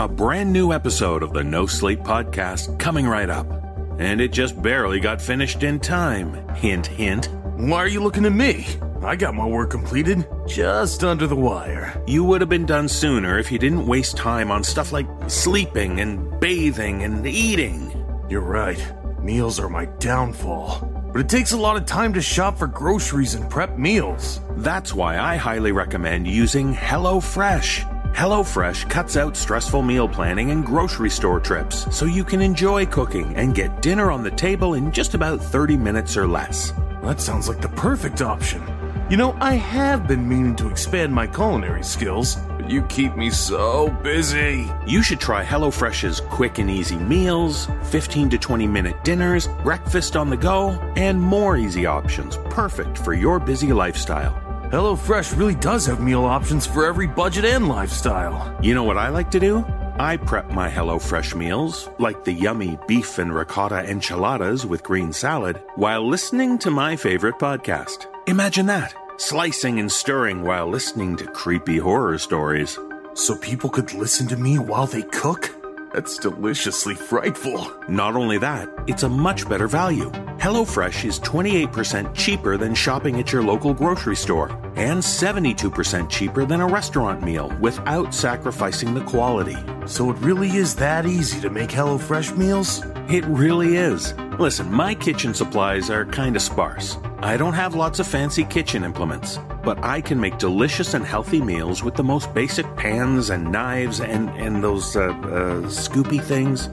A brand new episode of the No Sleep Podcast coming right up. And it just barely got finished in time. Hint, hint. Why are you looking at me? I got my work completed just under the wire. You would have been done sooner if you didn't waste time on stuff like sleeping and bathing and eating. You're right. Meals are my downfall. But it takes a lot of time to shop for groceries and prep meals. That's why I highly recommend using HelloFresh. HelloFresh cuts out stressful meal planning and grocery store trips so you can enjoy cooking and get dinner on the table in just about 30 minutes or less. That sounds like the perfect option. You know, I have been meaning to expand my culinary skills, but you keep me so busy. You should try HelloFresh's quick and easy meals, 15 to 20 minute dinners, breakfast on the go, and more easy options perfect for your busy lifestyle. HelloFresh really does have meal options for every budget and lifestyle. You know what I like to do? I prep my HelloFresh meals, like the yummy beef and ricotta enchiladas with green salad, while listening to my favorite podcast. Imagine that slicing and stirring while listening to creepy horror stories. So people could listen to me while they cook? That's deliciously frightful. Not only that, it's a much better value. HelloFresh is 28% cheaper than shopping at your local grocery store and 72% cheaper than a restaurant meal without sacrificing the quality. So it really is that easy to make HelloFresh meals? It really is. Listen, my kitchen supplies are kind of sparse. I don't have lots of fancy kitchen implements, but I can make delicious and healthy meals with the most basic pans and knives and, and those uh, uh, scoopy things.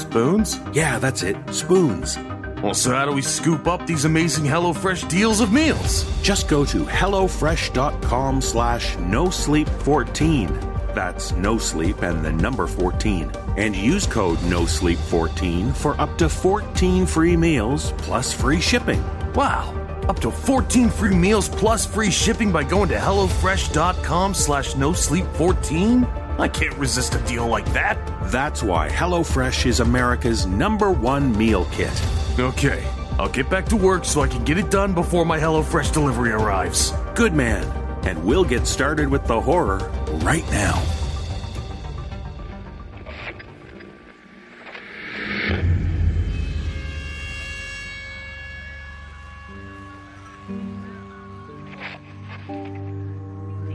Spoons? Yeah, that's it. Spoons. Well, so how do we scoop up these amazing HelloFresh deals of meals? Just go to HelloFresh.com slash NoSleep14. That's no sleep and the number 14. And use code no sleep 14 for up to 14 free meals plus free shipping. Wow, up to 14 free meals plus free shipping by going to HelloFresh.com slash no sleep 14? I can't resist a deal like that. That's why HelloFresh is America's number one meal kit. Okay, I'll get back to work so I can get it done before my HelloFresh delivery arrives. Good man. And we'll get started with the horror right now.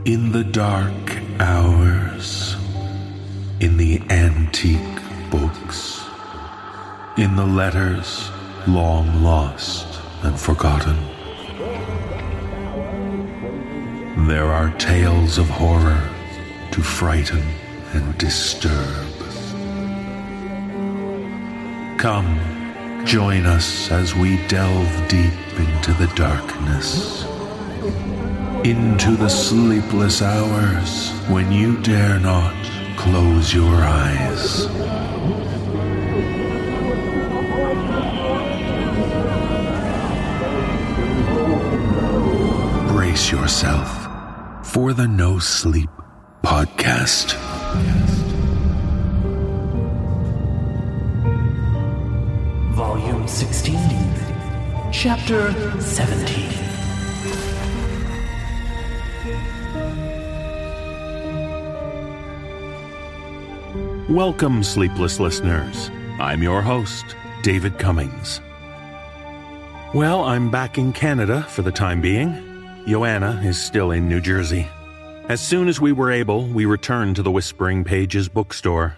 In the dark hours, in the antique books, in the letters long lost and forgotten, there are tales of horror to frighten and disturb. Come, join us as we delve deep into the darkness into the sleepless hours when you dare not close your eyes. Brace yourself for the No Sleep Podcast. Volume 16, Chapter 17. Welcome, sleepless listeners. I'm your host, David Cummings. Well, I'm back in Canada for the time being. Joanna is still in New Jersey. As soon as we were able, we returned to the Whispering Pages bookstore.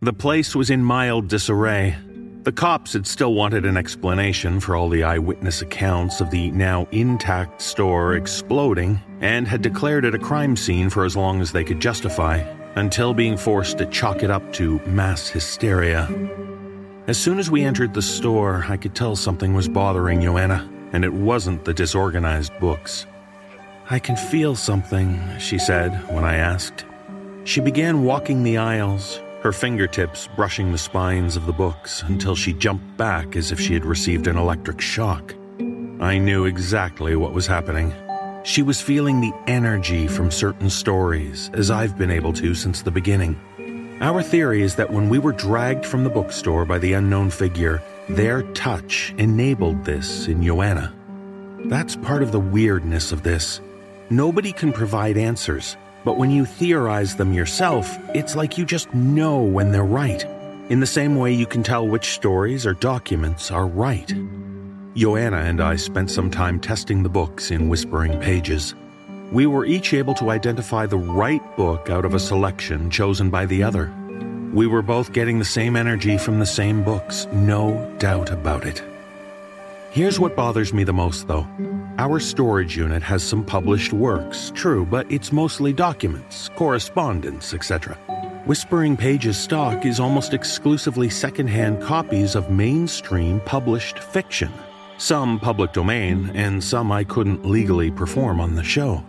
The place was in mild disarray. The cops had still wanted an explanation for all the eyewitness accounts of the now intact store exploding and had declared it a crime scene for as long as they could justify until being forced to chalk it up to mass hysteria. As soon as we entered the store, I could tell something was bothering Joanna, and it wasn't the disorganized books. I can feel something, she said when I asked. She began walking the aisles, her fingertips brushing the spines of the books until she jumped back as if she had received an electric shock. I knew exactly what was happening. She was feeling the energy from certain stories, as I've been able to since the beginning. Our theory is that when we were dragged from the bookstore by the unknown figure, their touch enabled this in Joanna. That's part of the weirdness of this. Nobody can provide answers, But when you theorize them yourself, it's like you just know when they're right. In the same way you can tell which stories or documents are right. Joanna and I spent some time testing the books in Whispering Pages. We were each able to identify the right book out of a selection chosen by the other. We were both getting the same energy from the same books, no doubt about it. Here's what bothers me the most, though. Our storage unit has some published works, true, but it's mostly documents, correspondence, etc. Whispering Pages stock is almost exclusively secondhand copies of mainstream published fiction some public domain, and some I couldn't legally perform on the show.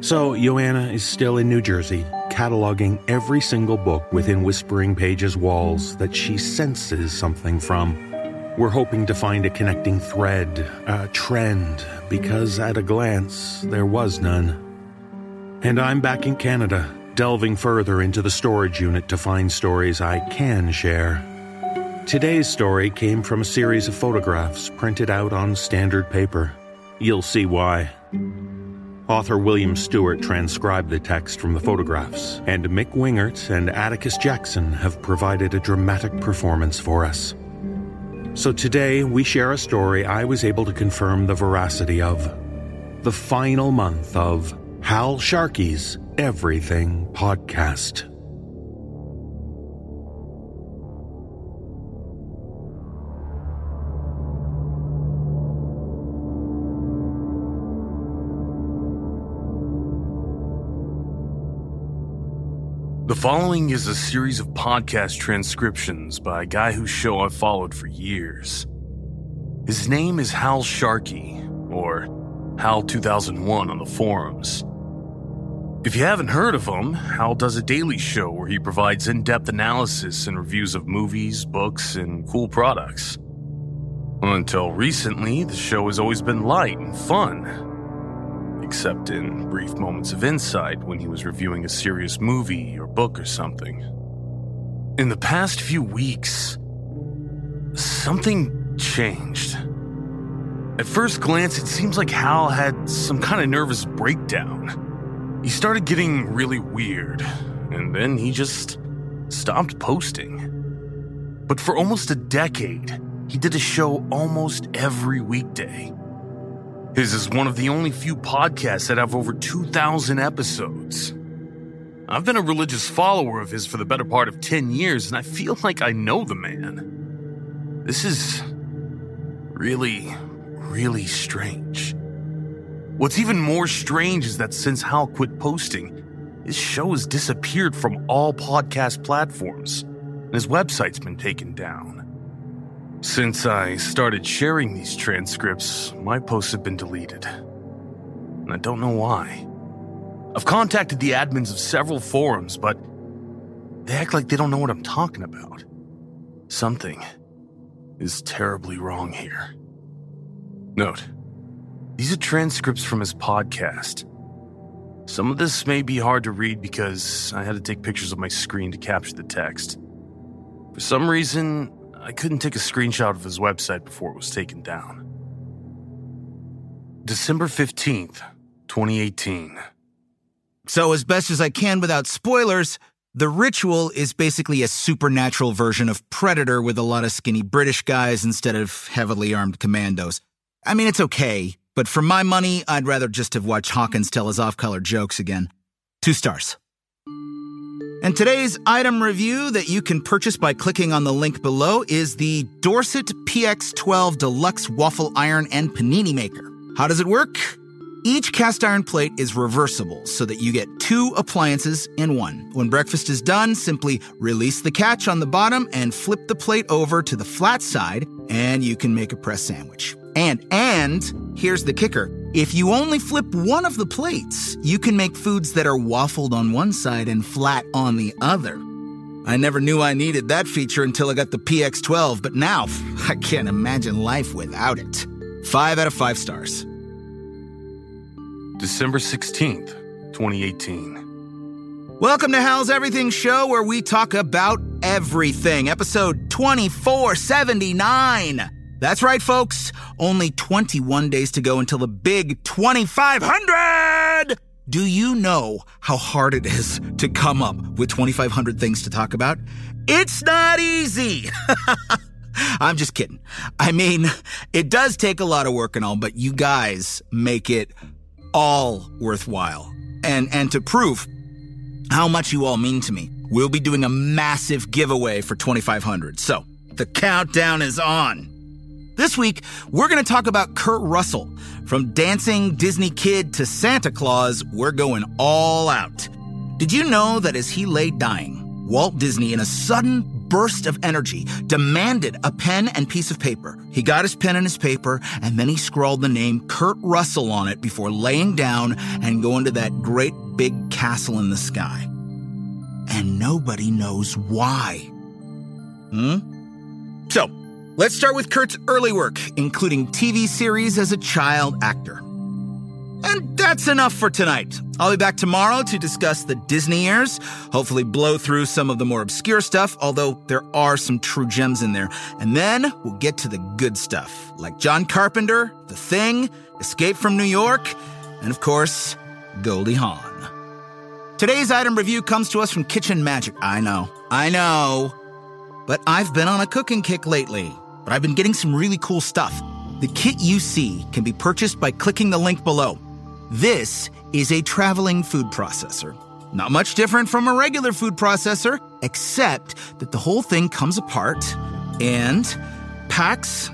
So, Joanna is still in New Jersey, cataloging every single book within Whispering Pages walls that she senses something from. We're hoping to find a connecting thread, a trend, because at a glance, there was none. And I'm back in Canada, delving further into the storage unit to find stories I can share. Today's story came from a series of photographs printed out on standard paper. You'll see why. Author William Stuart transcribed the text from the photographs, and Mick Wingert and Atticus Jackson have provided a dramatic performance for us. So today we share a story I was able to confirm the veracity of. The final month of Hal Sharkey's Everything podcast. The following is a series of podcast transcriptions by a guy whose show I've followed for years. His name is Hal Sharkey, or Hal 2001 on the forums. If you haven't heard of him, Hal does a daily show where he provides in depth analysis and reviews of movies, books, and cool products. Until recently, the show has always been light and fun, except in brief moments of insight when he was reviewing a serious movie or book or something. In the past few weeks, something changed. At first glance, it seems like Hal had some kind of nervous breakdown. He started getting really weird, and then he just stopped posting. But for almost a decade, he did a show almost every weekday. His is one of the only few podcasts that have over 2,000 episodes. I've been a religious follower of his for the better part of 10 years, and I feel like I know the man. This is really, really strange. What's even more strange is that since Hal quit posting, his show has disappeared from all podcast platforms, and his website's been taken down. Since I started sharing these transcripts, my posts have been deleted. And I don't know why. I've contacted the admins of several forums, but they act like they don't know what I'm talking about. Something is terribly wrong here. Note these are transcripts from his podcast. Some of this may be hard to read because I had to take pictures of my screen to capture the text. For some reason, I couldn't take a screenshot of his website before it was taken down. December 15th, 2018. So, as best as I can without spoilers, the ritual is basically a supernatural version of Predator with a lot of skinny British guys instead of heavily armed commandos. I mean, it's okay, but for my money, I'd rather just have watched Hawkins tell his off color jokes again. Two stars. And today's item review that you can purchase by clicking on the link below is the Dorset PX12 Deluxe Waffle Iron and Panini Maker. How does it work? Each cast iron plate is reversible so that you get two appliances in one. When breakfast is done, simply release the catch on the bottom and flip the plate over to the flat side, and you can make a press sandwich. And, and, here's the kicker. If you only flip one of the plates, you can make foods that are waffled on one side and flat on the other. I never knew I needed that feature until I got the PX12, but now I can't imagine life without it. Five out of five stars. December 16th, 2018. Welcome to Hal's Everything Show, where we talk about everything. Episode 2479. That's right, folks. Only 21 days to go until the big 2500 Do you know how hard it is to come up with 2,500 things to talk about? It's not easy. I'm just kidding. I mean, it does take a lot of work and all, but you guys make it all worthwhile. And and to prove how much you all mean to me, we'll be doing a massive giveaway for 2500. So, the countdown is on. This week, we're going to talk about Kurt Russell. From dancing Disney kid to Santa Claus, we're going all out. Did you know that as he lay dying, Walt Disney, in a sudden burst of energy, demanded a pen and piece of paper. He got his pen and his paper, and then he scrawled the name Kurt Russell on it before laying down and going to that great big castle in the sky. And nobody knows why. Hmm? So, let's start with Kurt's early work, including TV series as a child actor. And that's enough for tonight. I'll be back tomorrow to discuss the Disney years, hopefully blow through some of the more obscure stuff, although there are some true gems in there. And then we'll get to the good stuff, like John Carpenter, The Thing, Escape from New York, and of course, Goldie Hawn. Today's item review comes to us from Kitchen Magic. I know, I know. But I've been on a cooking kick lately, but I've been getting some really cool stuff. The kit you see can be purchased by clicking the link below. This is a traveling food processor. Not much different from a regular food processor, except that the whole thing comes apart and packs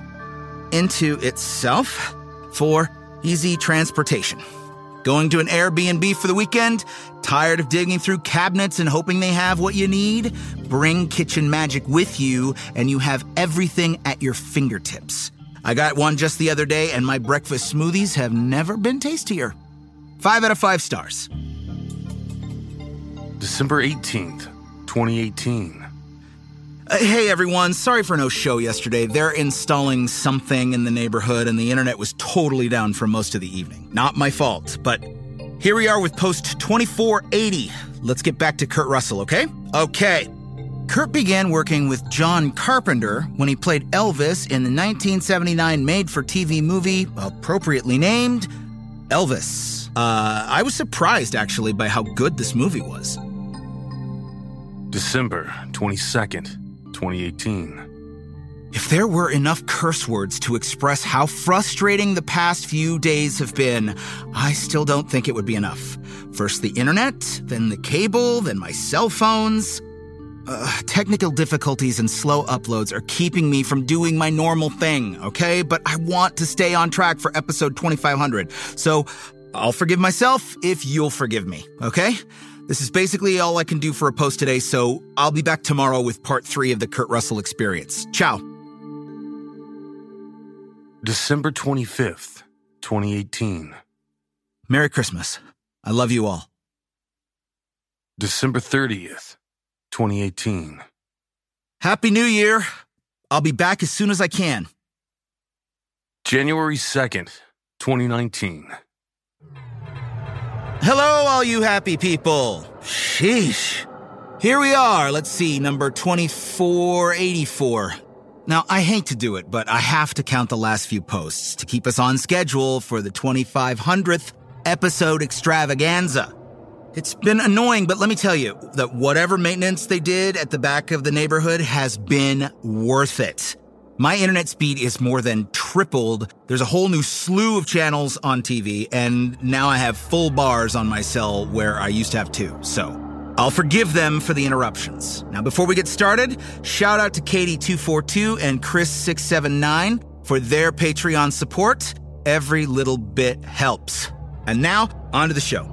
into itself for easy transportation. Going to an Airbnb for the weekend? Tired of digging through cabinets and hoping they have what you need? Bring Kitchen Magic with you and you have everything at your fingertips. I got one just the other day and my breakfast smoothies have never been tastier. Five out of five stars. December 18th, 2018. Uh, hey everyone, sorry for no show yesterday. They're installing something in the neighborhood and the internet was totally down for most of the evening. Not my fault, but here we are with post 2480. Let's get back to Kurt Russell, okay? Okay. Kurt began working with John Carpenter when he played Elvis in the 1979 made for TV movie, appropriately named Elvis. Uh, I was surprised actually by how good this movie was. December 22nd, 2018. If there were enough curse words to express how frustrating the past few days have been, I still don't think it would be enough. First the internet, then the cable, then my cell phones. Uh, technical difficulties and slow uploads are keeping me from doing my normal thing, okay? But I want to stay on track for episode 2500. So I'll forgive myself if you'll forgive me, okay? This is basically all I can do for a post today, so I'll be back tomorrow with part three of the Kurt Russell experience. Ciao. December 25th, 2018. Merry Christmas. I love you all. December 30th, 2018. Happy New Year. I'll be back as soon as I can. January 2nd, 2019. Hello, all you happy people. Sheesh. Here we are. Let's see, number 2484. Now, I hate to do it, but I have to count the last few posts to keep us on schedule for the 2500th episode extravaganza. It's been annoying, but let me tell you that whatever maintenance they did at the back of the neighborhood has been worth it. My internet speed is more than tripled. There's a whole new slew of channels on TV, and now I have full bars on my cell where I used to have two. So I'll forgive them for the interruptions. Now, before we get started, shout out to Katie242 and Chris679 for their Patreon support. Every little bit helps. And now, on to the show.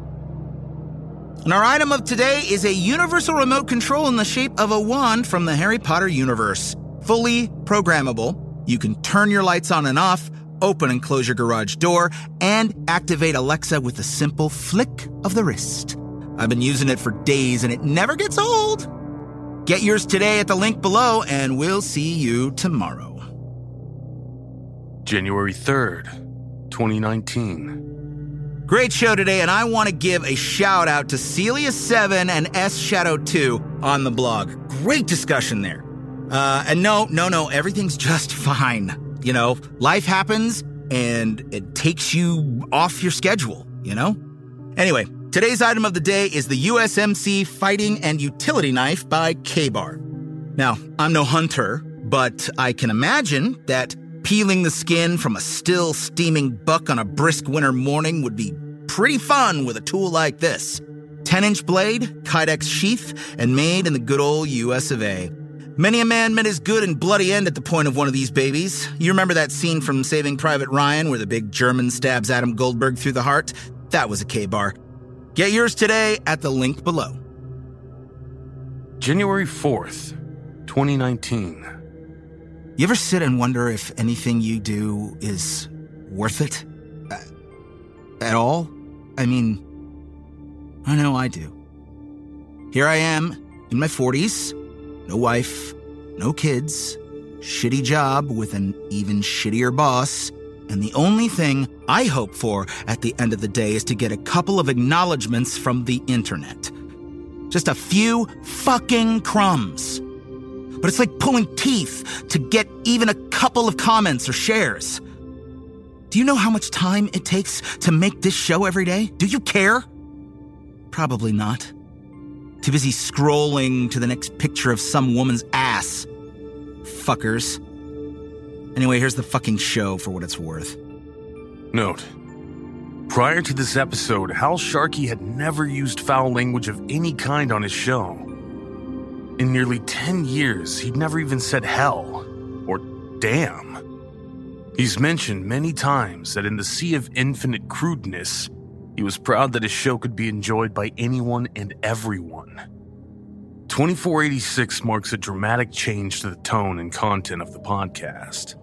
And our item of today is a universal remote control in the shape of a wand from the Harry Potter universe. Fully programmable, you can turn your lights on and off, open and close your garage door, and activate Alexa with a simple flick of the wrist. I've been using it for days and it never gets old. Get yours today at the link below, and we'll see you tomorrow. January 3rd, 2019. Great show today, and I want to give a shout out to Celia7 and S Shadow 2 on the blog. Great discussion there. Uh, and no, no, no, everything's just fine. You know, life happens and it takes you off your schedule, you know? Anyway, Today's item of the day is the USMC Fighting and Utility Knife by Ka-Bar. Now, I'm no hunter, but I can imagine that peeling the skin from a still steaming buck on a brisk winter morning would be pretty fun with a tool like this. 10 inch blade, Kydex sheath, and made in the good old US of A. Many a man met his good and bloody end at the point of one of these babies. You remember that scene from Saving Private Ryan where the big German stabs Adam Goldberg through the heart? That was a Ka-Bar. Get yours today at the link below. January 4th, 2019. You ever sit and wonder if anything you do is worth it? Uh, at all? I mean, I know I do. Here I am, in my 40s, no wife, no kids, shitty job with an even shittier boss, and the only thing I hope for at the end of the day is to get a couple of acknowledgments from the internet. Just a few fucking crumbs. But it's like pulling teeth to get even a couple of comments or shares. Do you know how much time it takes to make this show every day? Do you care? Probably not. Too busy scrolling to the next picture of some woman's ass. Fuckers. Anyway, here's the fucking show for what it's worth. Note Prior to this episode, Hal Sharkey had never used foul language of any kind on his show. In nearly 10 years, he'd never even said hell or damn. He's mentioned many times that in the sea of infinite crudeness, he was proud that his show could be enjoyed by anyone and everyone. 2486 marks a dramatic change to the tone and content of the podcast.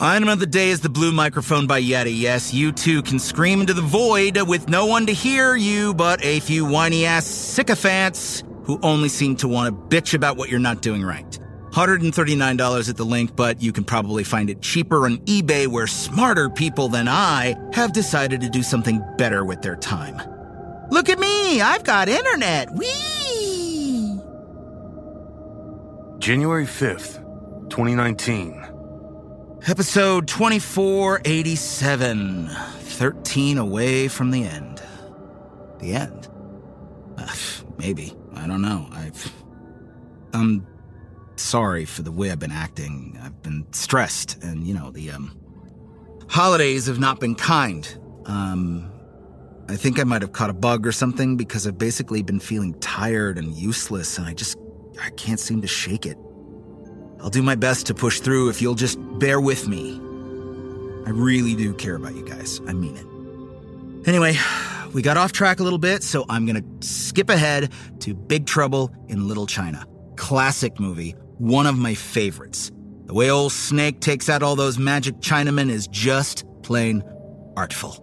Item of the day is the blue microphone by Yeti. Yes, you too can scream into the void with no one to hear you but a few whiny ass sycophants who only seem to want to bitch about what you're not doing right. $139 at the link, but you can probably find it cheaper on eBay where smarter people than I have decided to do something better with their time. Look at me, I've got internet. Whee! January 5th, 2019. Episode 2487 13 away from the end. The end? Uh, maybe. I don't know. I've. I'm sorry for the way I've been acting. I've been stressed, and, you know, the, um. Holidays have not been kind. Um. I think I might have caught a bug or something because I've basically been feeling tired and useless, and I just. I can't seem to shake it. I'll do my best to push through if you'll just bear with me. I really do care about you guys. I mean it. Anyway, we got off track a little bit, so I'm gonna skip ahead to Big Trouble in Little China. Classic movie, one of my favorites. The way old Snake takes out all those magic Chinamen is just plain artful.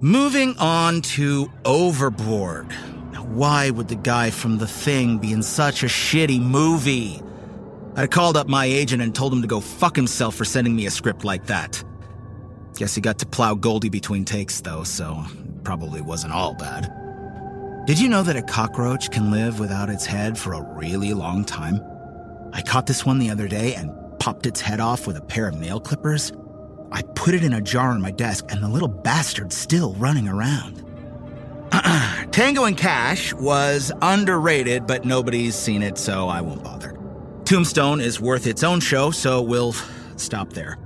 Moving on to Overboard. Now, why would the guy from The Thing be in such a shitty movie? I called up my agent and told him to go fuck himself for sending me a script like that. Guess he got to plow Goldie between takes, though, so probably wasn't all bad. Did you know that a cockroach can live without its head for a really long time? I caught this one the other day and popped its head off with a pair of nail clippers. I put it in a jar on my desk, and the little bastard's still running around. Tango and Cash was underrated, but nobody's seen it, so I won't bother. Tombstone is worth its own show, so we'll stop there.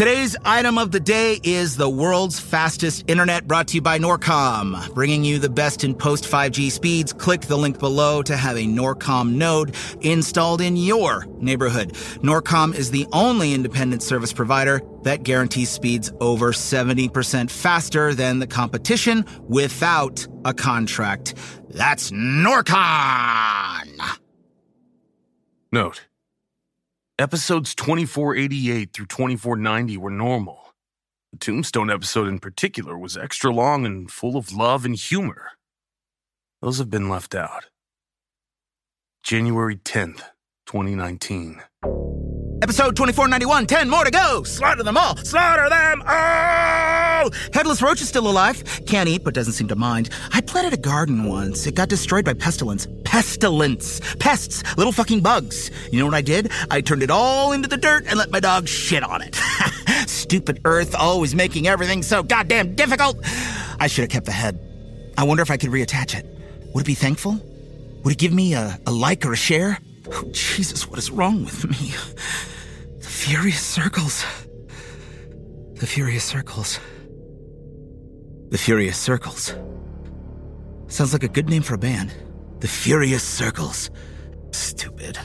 Today's item of the day is the world's fastest internet brought to you by Norcom. Bringing you the best in post 5G speeds, click the link below to have a Norcom node installed in your neighborhood. Norcom is the only independent service provider that guarantees speeds over 70% faster than the competition without a contract. That's Norcom! Note Episodes 2488 through 2490 were normal. The Tombstone episode in particular was extra long and full of love and humor. Those have been left out. January 10th, 2019. Episode 2491, 10 more to go. Slaughter them all. Slaughter them all. Headless Roach is still alive. Can't eat, but doesn't seem to mind. I planted a garden once. It got destroyed by pestilence. Pestilence. Pests. Little fucking bugs. You know what I did? I turned it all into the dirt and let my dog shit on it. Stupid Earth always making everything so goddamn difficult. I should have kept the head. I wonder if I could reattach it. Would it be thankful? Would it give me a, a like or a share? Oh, Jesus, what is wrong with me? The Furious Circles. The Furious Circles. The Furious Circles. Sounds like a good name for a band. The Furious Circles. Stupid.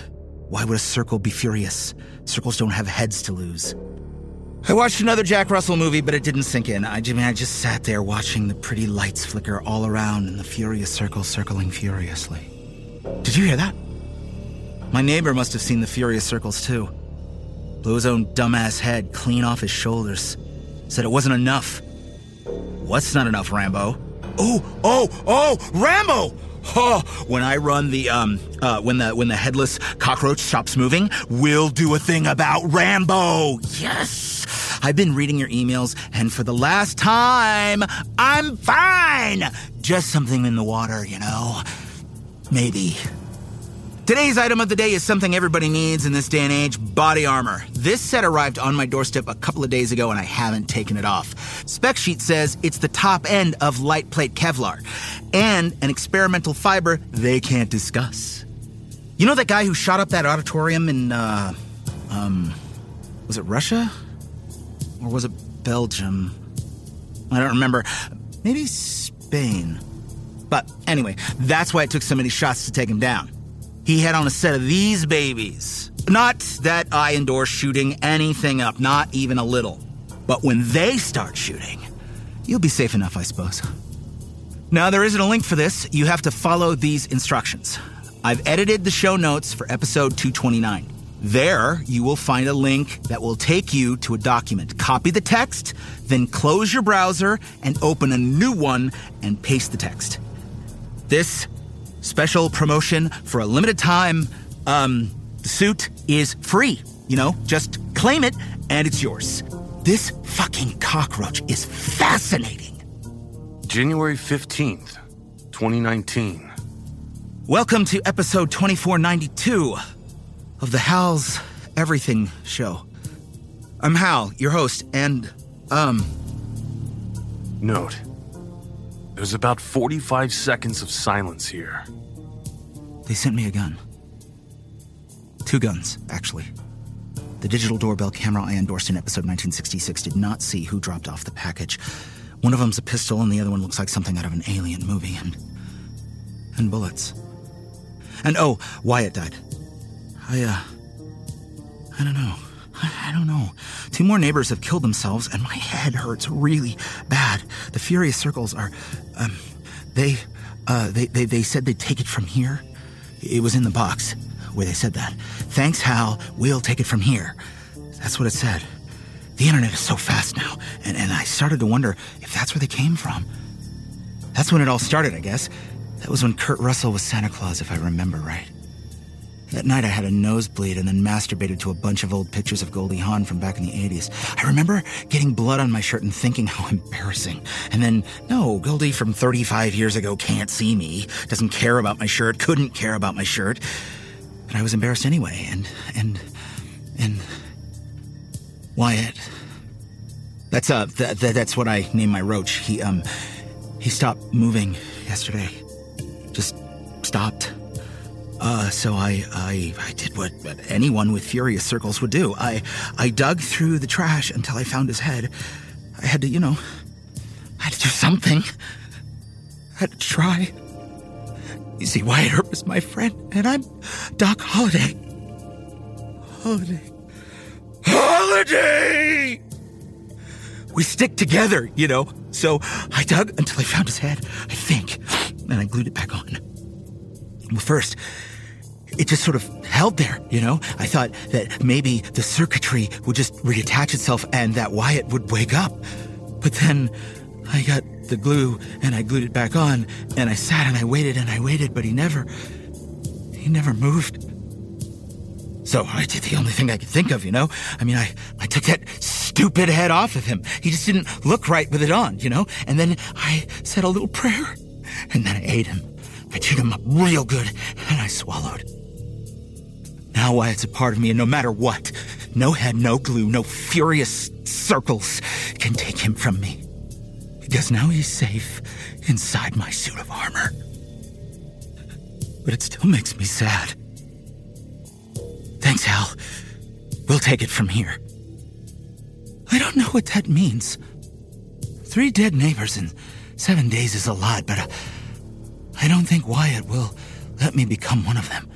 Why would a circle be furious? Circles don't have heads to lose. I watched another Jack Russell movie, but it didn't sink in. I, I mean, I just sat there watching the pretty lights flicker all around and the furious circles circling furiously. Did you hear that? My neighbor must have seen the furious circles too. Blew his own dumbass head clean off his shoulders. Said it wasn't enough. What's not enough, Rambo? Oh, oh, oh, Rambo! Oh, when I run the um uh when the when the headless cockroach stops moving, we'll do a thing about Rambo. Yes. I've been reading your emails and for the last time, I'm fine. Just something in the water, you know. Maybe. Today's item of the day is something everybody needs in this day and age body armor. This set arrived on my doorstep a couple of days ago and I haven't taken it off. Spec sheet says it's the top end of light plate Kevlar and an experimental fiber they can't discuss. You know that guy who shot up that auditorium in, uh, um, was it Russia? Or was it Belgium? I don't remember. Maybe Spain. But anyway, that's why it took so many shots to take him down. He had on a set of these babies. Not that I endorse shooting anything up, not even a little. But when they start shooting, you'll be safe enough, I suppose. Now, there isn't a link for this. You have to follow these instructions. I've edited the show notes for episode 229. There, you will find a link that will take you to a document. Copy the text, then close your browser and open a new one and paste the text. This special promotion for a limited time. Um, the suit is free. You know, just claim it and it's yours. This fucking cockroach is fascinating. January 15th, 2019. Welcome to episode 2492 of the Hal's Everything Show. I'm Hal, your host, and, um, Note There's about 45 seconds of silence here. they sent me a gun. Two guns, actually. The digital doorbell camera I endorsed in episode 1966 did not see who dropped off the package. One of them's a pistol, and the other one looks like something out of an alien movie, and. and bullets. And oh, Wyatt died. I, uh. I don't know. I, don't know. Two more neighbors have killed themselves, and my head hurts really bad. The Furious Circles are. Um. They. Uh, they, they, they said they'd take it from here. It was in the box where they said that. Thanks, Hal. We'll take it from here. That's what it said. The internet is so fast now, and, and I started to wonder if that's where they came from. That's when it all started, I guess. That was when Kurt Russell was Santa Claus, if I remember right. That night I had a nosebleed and then masturbated to a bunch of old pictures of Goldie Hawn from back in the 80s. I remember getting blood on my shirt and thinking how embarrassing. And then, no, Goldie from 35 years ago can't see me, doesn't care about my shirt, couldn't care about my shirt. But I was embarrassed anyway, and, and, and. Wyatt. That's, uh, th- th- that's what I named my roach. He, um, he stopped moving yesterday. Just stopped. Uh, so I, I, I did what anyone with furious circles would do. I, I dug through the trash until I found his head. I had to, you know, I had to do something. I had to try. You see, Wyatt Earp is my friend, and I'm Doc Holliday. Holiday. Holiday! We stick together, you know. So I dug until I found his head, I think, and I glued it back on. Well, first, it just sort of held there, you know? I thought that maybe the circuitry would just reattach itself and that Wyatt would wake up. But then I got the glue and I glued it back on and I sat and I waited and I waited, but he never, he never moved. So I did the only thing I could think of, you know? I mean, I, I took that stupid head off of him. He just didn't look right with it on, you know? And then I said a little prayer and then I ate him. I chewed him up real good and I swallowed. Now Wyatt's a part of me, and no matter what, no head, no glue, no furious circles can take him from me. Because now he's safe inside my suit of armor. But it still makes me sad. Thanks, Hal. We'll take it from here. I don't know what that means. Three dead neighbors in seven days is a lot, but uh, I don't think Wyatt will let me become one of them.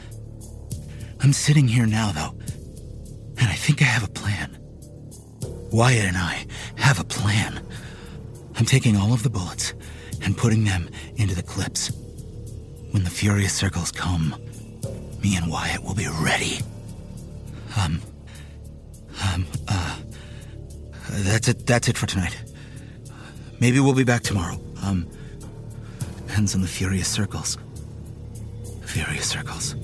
I'm sitting here now, though, and I think I have a plan. Wyatt and I have a plan. I'm taking all of the bullets and putting them into the clips. When the furious circles come, me and Wyatt will be ready. Um, um, uh, that's it. That's it for tonight. Maybe we'll be back tomorrow. Um, depends on the furious circles. Furious circles.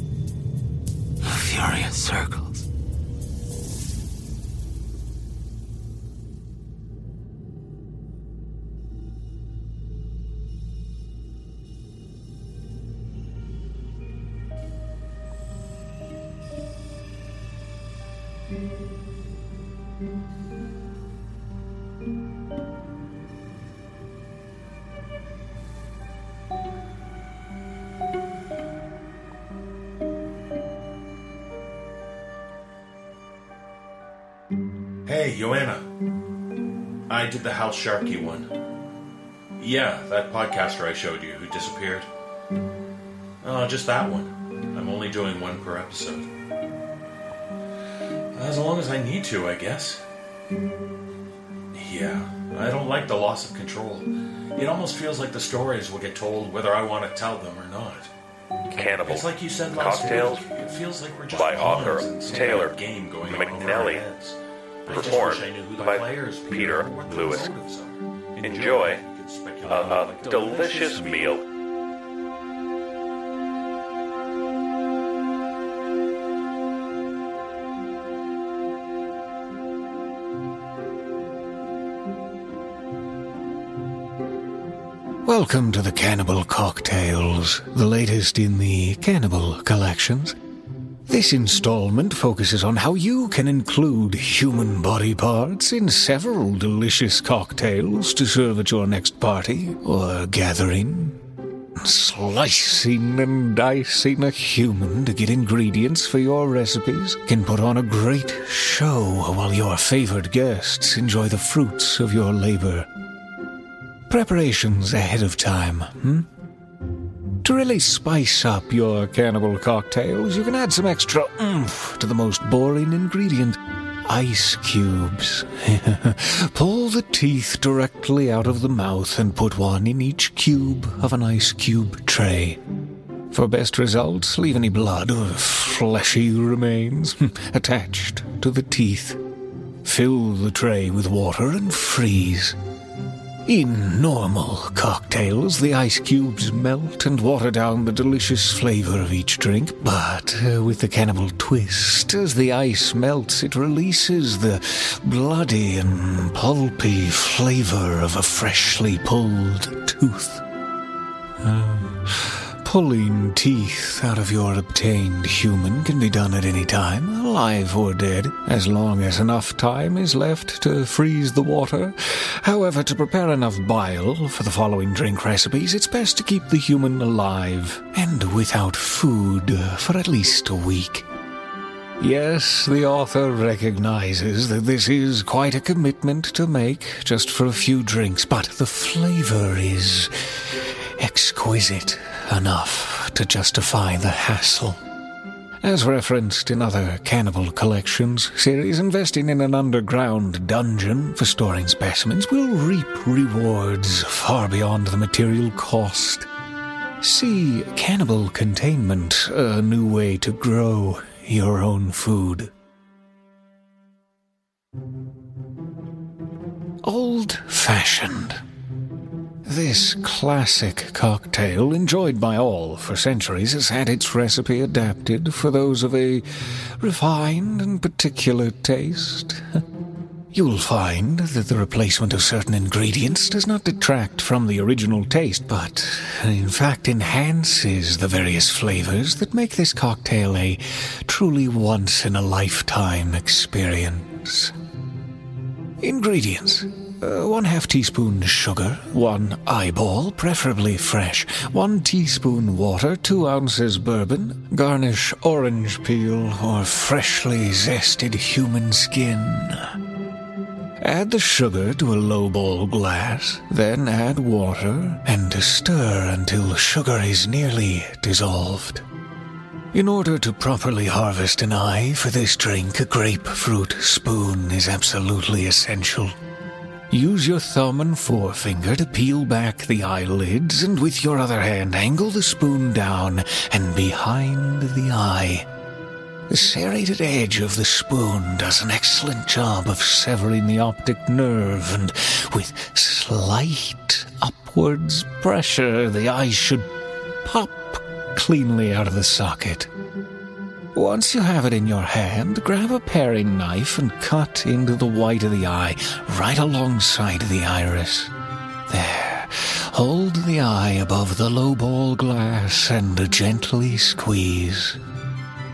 Furious circles. The House Sharkey one. Yeah, that podcaster I showed you who disappeared. Oh, just that one. I'm only doing one per episode. As long as I need to, I guess. Yeah, I don't like the loss of control. It almost feels like the stories will get told whether I want to tell them or not. Cannibal It's like you said last Cocktails week. It feels like we're just by author Taylour game going McNelly. Performed by Peter Lewis. Enjoy a, a delicious meal. Welcome to the Cannibal Cocktails, the latest in the Cannibal collections. This installment focuses on how you can include human body parts in several delicious cocktails to serve at your next party or gathering. Slicing and dicing a human to get ingredients for your recipes can put on a great show while your favored guests enjoy the fruits of your labor preparations ahead of time, hmm? To really spice up your cannibal cocktails, you can add some extra oomph to the most boring ingredient ice cubes. Pull the teeth directly out of the mouth and put one in each cube of an ice cube tray. For best results, leave any blood or fleshy remains attached to the teeth. Fill the tray with water and freeze. In normal cocktails, the ice cubes melt and water down the delicious flavor of each drink, but uh, with the cannibal twist, as the ice melts, it releases the bloody and pulpy flavor of a freshly pulled tooth. Uh, pulling teeth out of your obtained human can be done at any time, alive or dead, as long as enough time is left to freeze the water. However, to prepare enough bile for the following drink recipes, it's best to keep the human alive and without food for at least a week. Yes, the author recognizes that this is quite a commitment to make just for a few drinks, but the flavor is exquisite enough to justify the hassle. As referenced in other Cannibal Collections series, investing in an underground dungeon for storing specimens will reap rewards far beyond the material cost. See Cannibal Containment, a new way to grow your own food. Old fashioned. This classic cocktail, enjoyed by all for centuries, has had its recipe adapted for those of a refined and particular taste. You'll find that the replacement of certain ingredients does not detract from the original taste, but in fact enhances the various flavors that make this cocktail a truly once in a lifetime experience. Ingredients Uh, one half teaspoon sugar, one eyeball, preferably fresh, one teaspoon water, two ounces bourbon, garnish orange peel or freshly zested human skin. Add the sugar to a lowball glass, then add water and stir until sugar is nearly dissolved. In order to properly harvest an eye for this drink, a grapefruit spoon is absolutely essential. Use your thumb and forefinger to peel back the eyelids, and with your other hand, angle the spoon down and behind the eye. The serrated edge of the spoon does an excellent job of severing the optic nerve, and with slight upwards pressure, the eye should pop cleanly out of the socket. Once you have it in your hand, grab a paring knife and cut into the white of the eye, right alongside the iris. There. Hold the eye above the lowball glass and gently squeeze.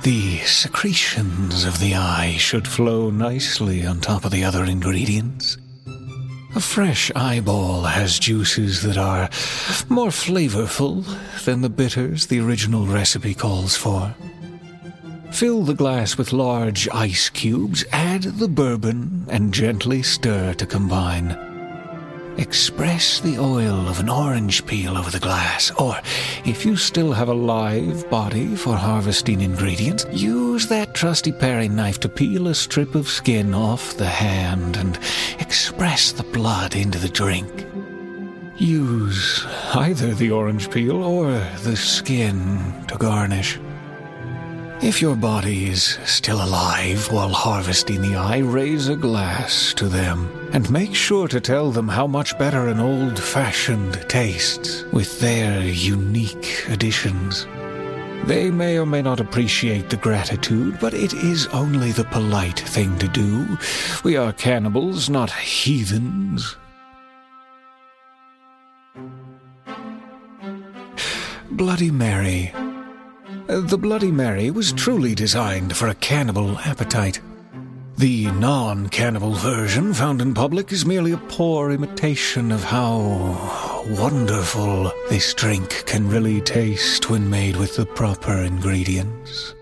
The secretions of the eye should flow nicely on top of the other ingredients. A fresh eyeball has juices that are more flavorful than the bitters the original recipe calls for. Fill the glass with large ice cubes, add the bourbon, and gently stir to combine. Express the oil of an orange peel over the glass, or if you still have a live body for harvesting ingredients, use that trusty paring knife to peel a strip of skin off the hand and express the blood into the drink. Use either the orange peel or the skin to garnish. If your body is still alive while harvesting the eye, raise a glass to them and make sure to tell them how much better an old fashioned tastes with their unique additions. They may or may not appreciate the gratitude, but it is only the polite thing to do. We are cannibals, not heathens. Bloody Mary the Bloody Mary was truly designed for a cannibal appetite. The non cannibal version found in public is merely a poor imitation of how wonderful this drink can really taste when made with the proper ingredients.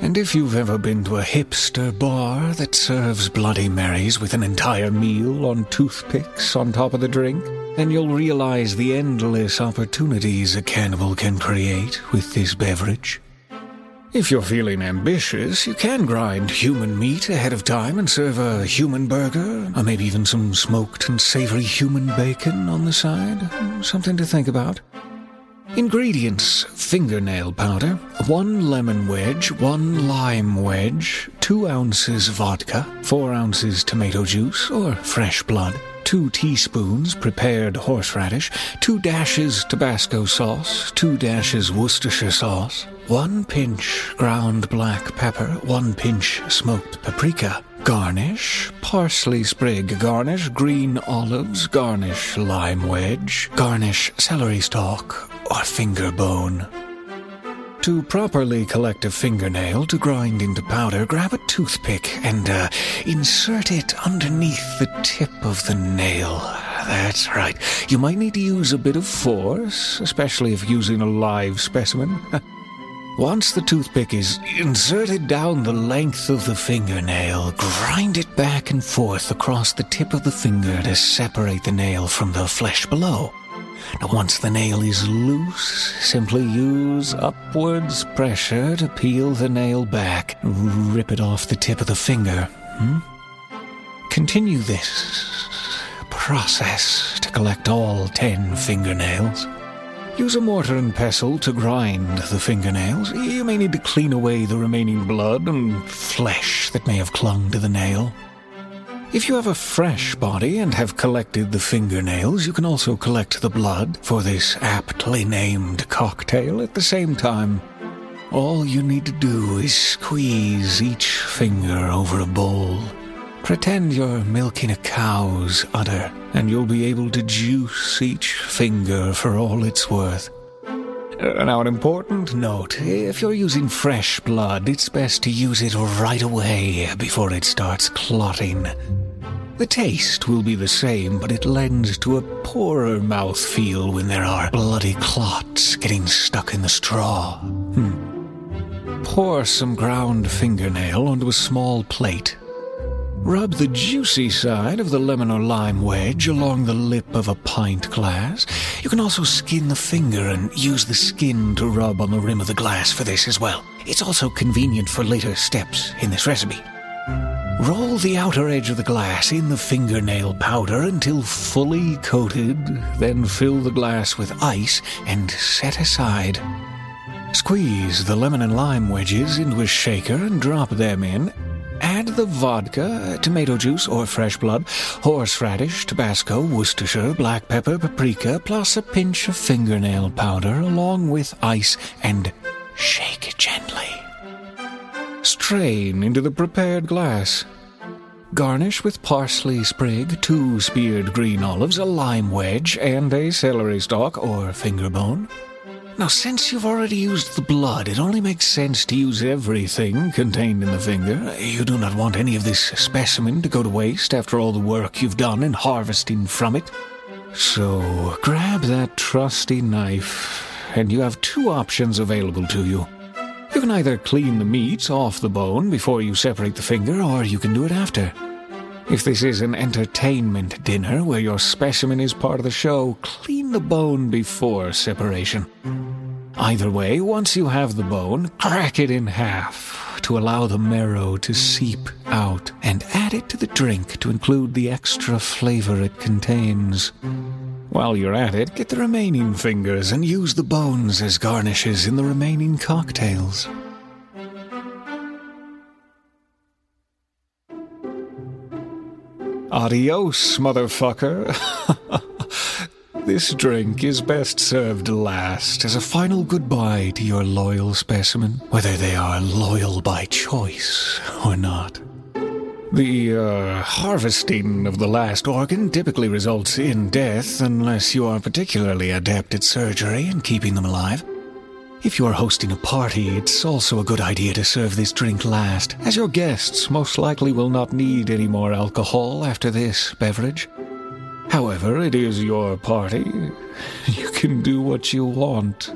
And if you've ever been to a hipster bar that serves Bloody Marys with an entire meal on toothpicks on top of the drink, then you'll realize the endless opportunities a cannibal can create with this beverage. If you're feeling ambitious, you can grind human meat ahead of time and serve a human burger, or maybe even some smoked and savory human bacon on the side. Hmm, something to think about. Ingredients fingernail powder, one lemon wedge, one lime wedge, two ounces vodka, four ounces tomato juice or fresh blood 2 teaspoons prepared horseradish, 2 dashes Tabasco sauce, 2 dashes Worcestershire sauce, 1 pinch ground black pepper, 1 pinch smoked paprika. Garnish, parsley sprig garnish, green olives garnish, lime wedge, garnish celery stalk or finger bone. To properly collect a fingernail to grind into powder, grab a toothpick and uh, insert it underneath the tip of the nail. That's right. You might need to use a bit of force, especially if using a live specimen. Once the toothpick is inserted down the length of the fingernail, grind it back and forth across the tip of the finger to separate the nail from the flesh below. Now, once the nail is loose, simply use upwards pressure to peel the nail back. Rip it off the tip of the finger. Hmm? Continue this process to collect all ten fingernails. Use a mortar and pestle to grind the fingernails. You may need to clean away the remaining blood and flesh that may have clung to the nail. If you have a fresh body and have collected the fingernails, you can also collect the blood for this aptly named cocktail at the same time. All you need to do is squeeze each finger over a bowl. Pretend you're milking a cow's udder, and you'll be able to juice each finger for all it's worth. Uh, now, an important note if you're using fresh blood, it's best to use it right away before it starts clotting. The taste will be the same, but it lends to a poorer mouthfeel when there are bloody clots getting stuck in the straw. Hmm. Pour some ground fingernail onto a small plate. Rub the juicy side of the lemon or lime wedge along the lip of a pint glass. You can also skin the finger and use the skin to rub on the rim of the glass for this as well. It's also convenient for later steps in this recipe. Roll the outer edge of the glass in the fingernail powder until fully coated, then fill the glass with ice and set aside. Squeeze the lemon and lime wedges into a shaker and drop them in. The vodka, tomato juice or fresh blood, horseradish, Tabasco, Worcestershire, black pepper, paprika, plus a pinch of fingernail powder, along with ice, and shake gently. Strain into the prepared glass. Garnish with parsley sprig, two speared green olives, a lime wedge, and a celery stalk or finger bone. Now, since you've already used the blood, it only makes sense to use everything contained in the finger. You do not want any of this specimen to go to waste after all the work you've done in harvesting from it. So, grab that trusty knife, and you have two options available to you. You can either clean the meat off the bone before you separate the finger, or you can do it after. If this is an entertainment dinner where your specimen is part of the show, clean the bone before separation. Either way, once you have the bone, crack it in half to allow the marrow to seep out and add it to the drink to include the extra flavor it contains. While you're at it, get the remaining fingers and use the bones as garnishes in the remaining cocktails. Adios, motherfucker. this drink is best served last as a final goodbye to your loyal specimen, whether they are loyal by choice or not. The uh, harvesting of the last organ typically results in death unless you are particularly adept at surgery and keeping them alive. If you are hosting a party, it's also a good idea to serve this drink last, as your guests most likely will not need any more alcohol after this beverage. However, it is your party. You can do what you want.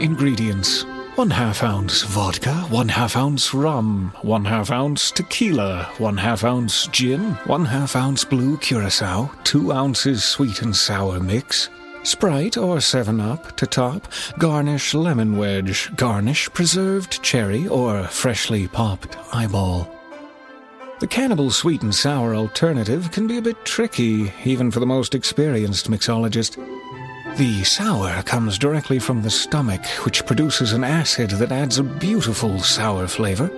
Ingredients 1 half ounce vodka, 1 half ounce rum, 1 half ounce tequila, 1 half ounce gin, 1 half ounce blue curacao, 2 ounces sweet and sour mix, Sprite or 7 Up to top, garnish lemon wedge, garnish preserved cherry or freshly popped eyeball. The cannibal sweet and sour alternative can be a bit tricky, even for the most experienced mixologist. The sour comes directly from the stomach, which produces an acid that adds a beautiful sour flavor.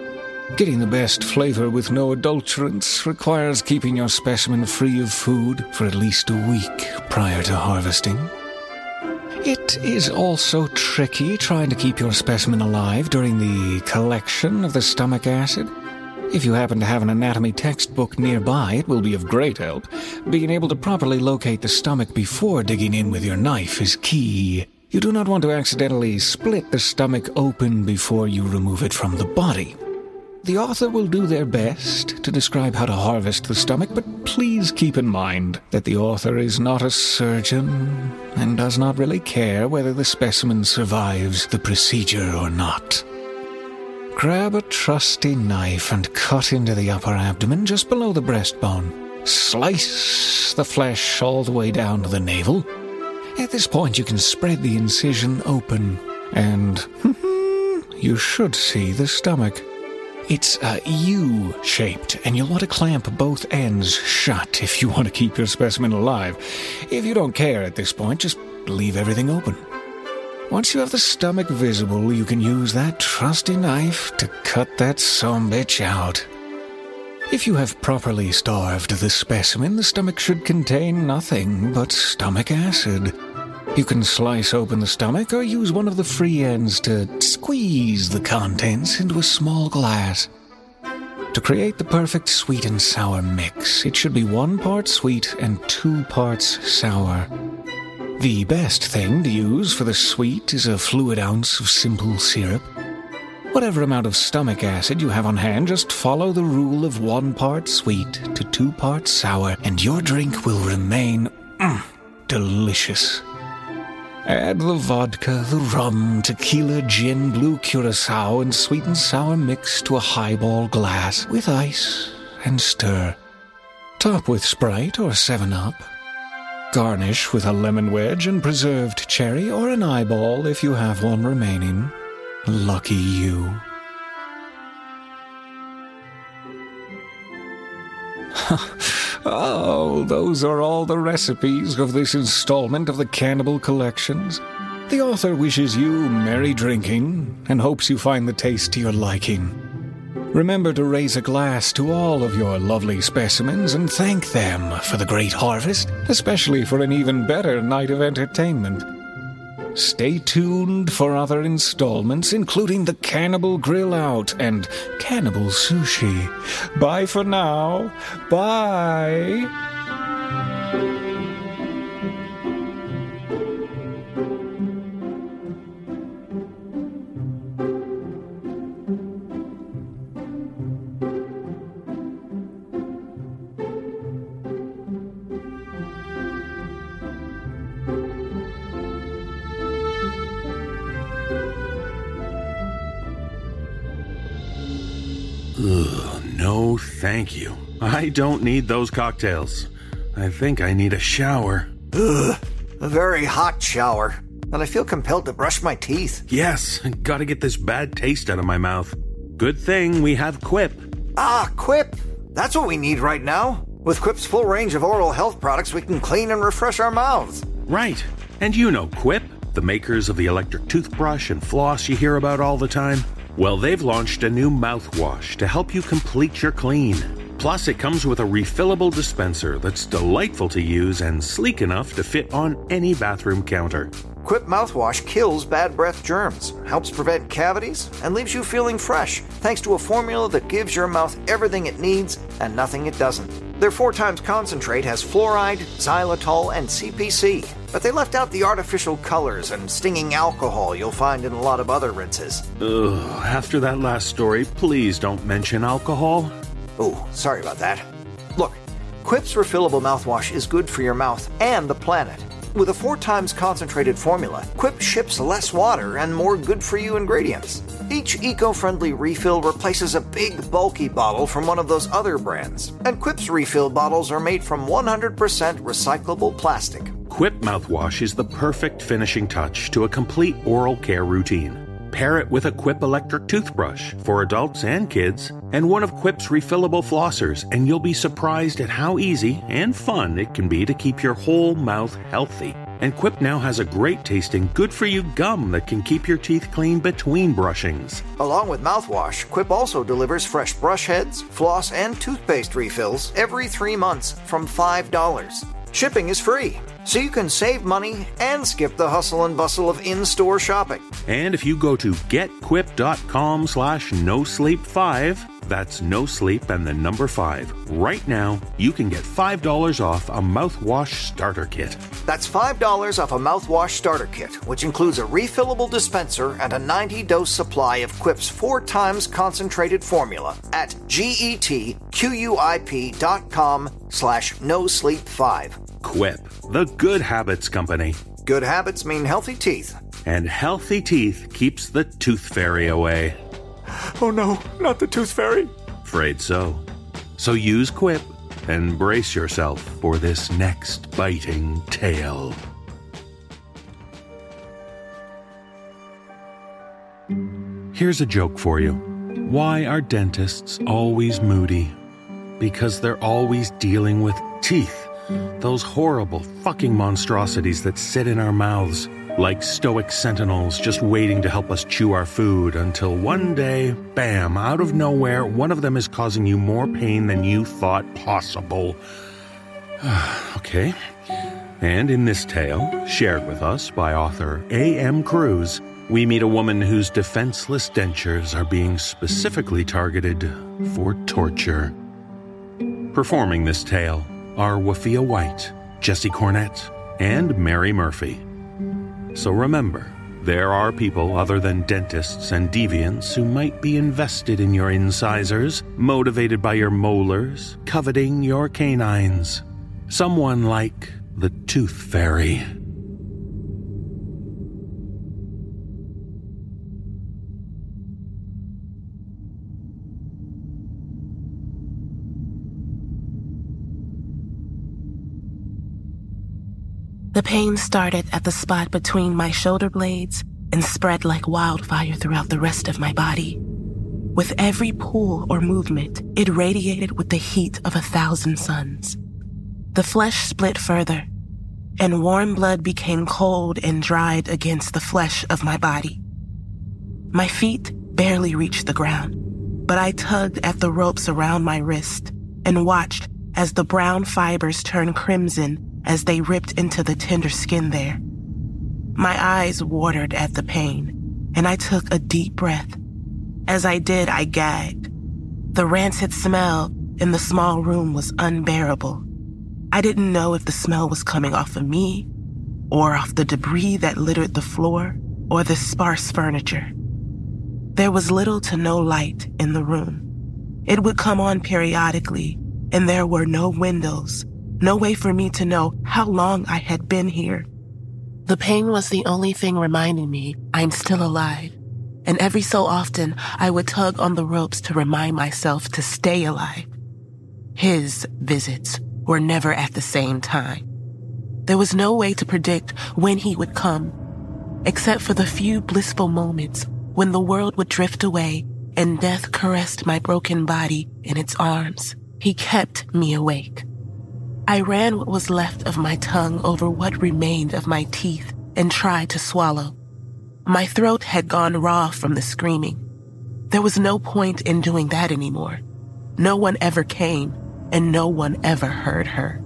Getting the best flavor with no adulterants requires keeping your specimen free of food for at least a week prior to harvesting. It is also tricky trying to keep your specimen alive during the collection of the stomach acid. If you happen to have an anatomy textbook nearby, it will be of great help. Being able to properly locate the stomach before digging in with your knife is key. You do not want to accidentally split the stomach open before you remove it from the body. The author will do their best to describe how to harvest the stomach, but please keep in mind that the author is not a surgeon and does not really care whether the specimen survives the procedure or not. Grab a trusty knife and cut into the upper abdomen just below the breastbone. Slice the flesh all the way down to the navel. At this point, you can spread the incision open, and you should see the stomach. It's uh, U shaped, and you'll want to clamp both ends shut if you want to keep your specimen alive. If you don't care at this point, just leave everything open. Once you have the stomach visible, you can use that trusty knife to cut that bitch out. If you have properly starved the specimen, the stomach should contain nothing but stomach acid. You can slice open the stomach or use one of the free ends to squeeze the contents into a small glass. To create the perfect sweet and sour mix, it should be one part sweet and two parts sour. The best thing to use for the sweet is a fluid ounce of simple syrup. Whatever amount of stomach acid you have on hand, just follow the rule of one part sweet to two parts sour, and your drink will remain mm, delicious. Add the vodka, the rum, tequila, gin, blue curacao, and sweet and sour mix to a highball glass with ice and stir. Top with Sprite or 7 Up. Garnish with a lemon wedge and preserved cherry or an eyeball if you have one remaining. Lucky you. oh, those are all the recipes of this installment of the Cannibal Collections. The author wishes you merry drinking and hopes you find the taste to your liking. Remember to raise a glass to all of your lovely specimens and thank them for the great harvest, especially for an even better night of entertainment. Stay tuned for other installments, including the Cannibal Grill Out and Cannibal Sushi. Bye for now. Bye. Thank you. I don't need those cocktails. I think I need a shower. Ugh, a very hot shower. And I feel compelled to brush my teeth. Yes, gotta get this bad taste out of my mouth. Good thing we have Quip. Ah, Quip! That's what we need right now. With Quip's full range of oral health products, we can clean and refresh our mouths. Right. And you know Quip, the makers of the electric toothbrush and floss you hear about all the time. Well, they've launched a new mouthwash to help you complete your clean. Plus, it comes with a refillable dispenser that's delightful to use and sleek enough to fit on any bathroom counter. Quip mouthwash kills bad breath germs, helps prevent cavities, and leaves you feeling fresh thanks to a formula that gives your mouth everything it needs and nothing it doesn't. Their four times concentrate has fluoride, xylitol, and CPC, but they left out the artificial colors and stinging alcohol you'll find in a lot of other rinses. Ugh, after that last story, please don't mention alcohol. Oh, sorry about that. Look, Quip's refillable mouthwash is good for your mouth and the planet. With a four times concentrated formula, Quip ships less water and more good for you ingredients. Each eco friendly refill replaces a big, bulky bottle from one of those other brands. And Quip's refill bottles are made from 100% recyclable plastic. Quip mouthwash is the perfect finishing touch to a complete oral care routine. Pair it with a Quip electric toothbrush for adults and kids, and one of Quip's refillable flossers, and you'll be surprised at how easy and fun it can be to keep your whole mouth healthy. And Quip now has a great tasting, good for you gum that can keep your teeth clean between brushings. Along with mouthwash, Quip also delivers fresh brush heads, floss, and toothpaste refills every three months from $5. Shipping is free, so you can save money and skip the hustle and bustle of in-store shopping. And if you go to getquip.com slash no sleep 5, that's no sleep and the number 5, right now you can get $5 off a mouthwash starter kit. That's $5 off a mouthwash starter kit, which includes a refillable dispenser and a 90-dose supply of Quip's four times concentrated formula at getquip.com slash no sleep 5. Quip, the good habits company. Good habits mean healthy teeth. And healthy teeth keeps the tooth fairy away. Oh no, not the tooth fairy. Afraid so. So use Quip and brace yourself for this next biting tale. Here's a joke for you. Why are dentists always moody? Because they're always dealing with teeth. Those horrible fucking monstrosities that sit in our mouths, like stoic sentinels just waiting to help us chew our food until one day, bam, out of nowhere, one of them is causing you more pain than you thought possible. okay. And in this tale, shared with us by author A.M. Cruz, we meet a woman whose defenseless dentures are being specifically targeted for torture. Performing this tale are Wafiyyah White, Jesse Cornett, and Mary Murphy. So remember, There are people other than dentists and deviants who might be invested in your incisors, motivated by your molars, coveting your canines. Someone like the Tooth Fairy. The pain started at the spot between my shoulder blades and spread like wildfire throughout the rest of my body. With every pull or movement, it radiated with the heat of a thousand suns. The flesh split further, and warm blood became cold and dried against the flesh of my body. My feet barely reached the ground, but I tugged at the ropes around my wrist and watched as the brown fibers turned crimson as they ripped into the tender skin there. My eyes watered at the pain, and I took a deep breath. As I did, I gagged. The rancid smell in the small room was unbearable. I didn't know if the smell was coming off of me, or off the debris that littered the floor, or the sparse furniture. There was little to no light in the room. It would come on periodically, and there were no windows, no way for me to know how long I had been here. The pain was the only thing reminding me I'm still alive. And every so often, I would tug on the ropes to remind myself to stay alive. His visits were never at the same time. There was no way to predict when he would come, except for the few blissful moments when the world would drift away and death caressed my broken body in its arms. He kept me awake. I ran what was left of my tongue over what remained of my teeth and tried to swallow. My throat had gone raw from the screaming. There was no point in doing that anymore. No one ever came, and no one ever heard her.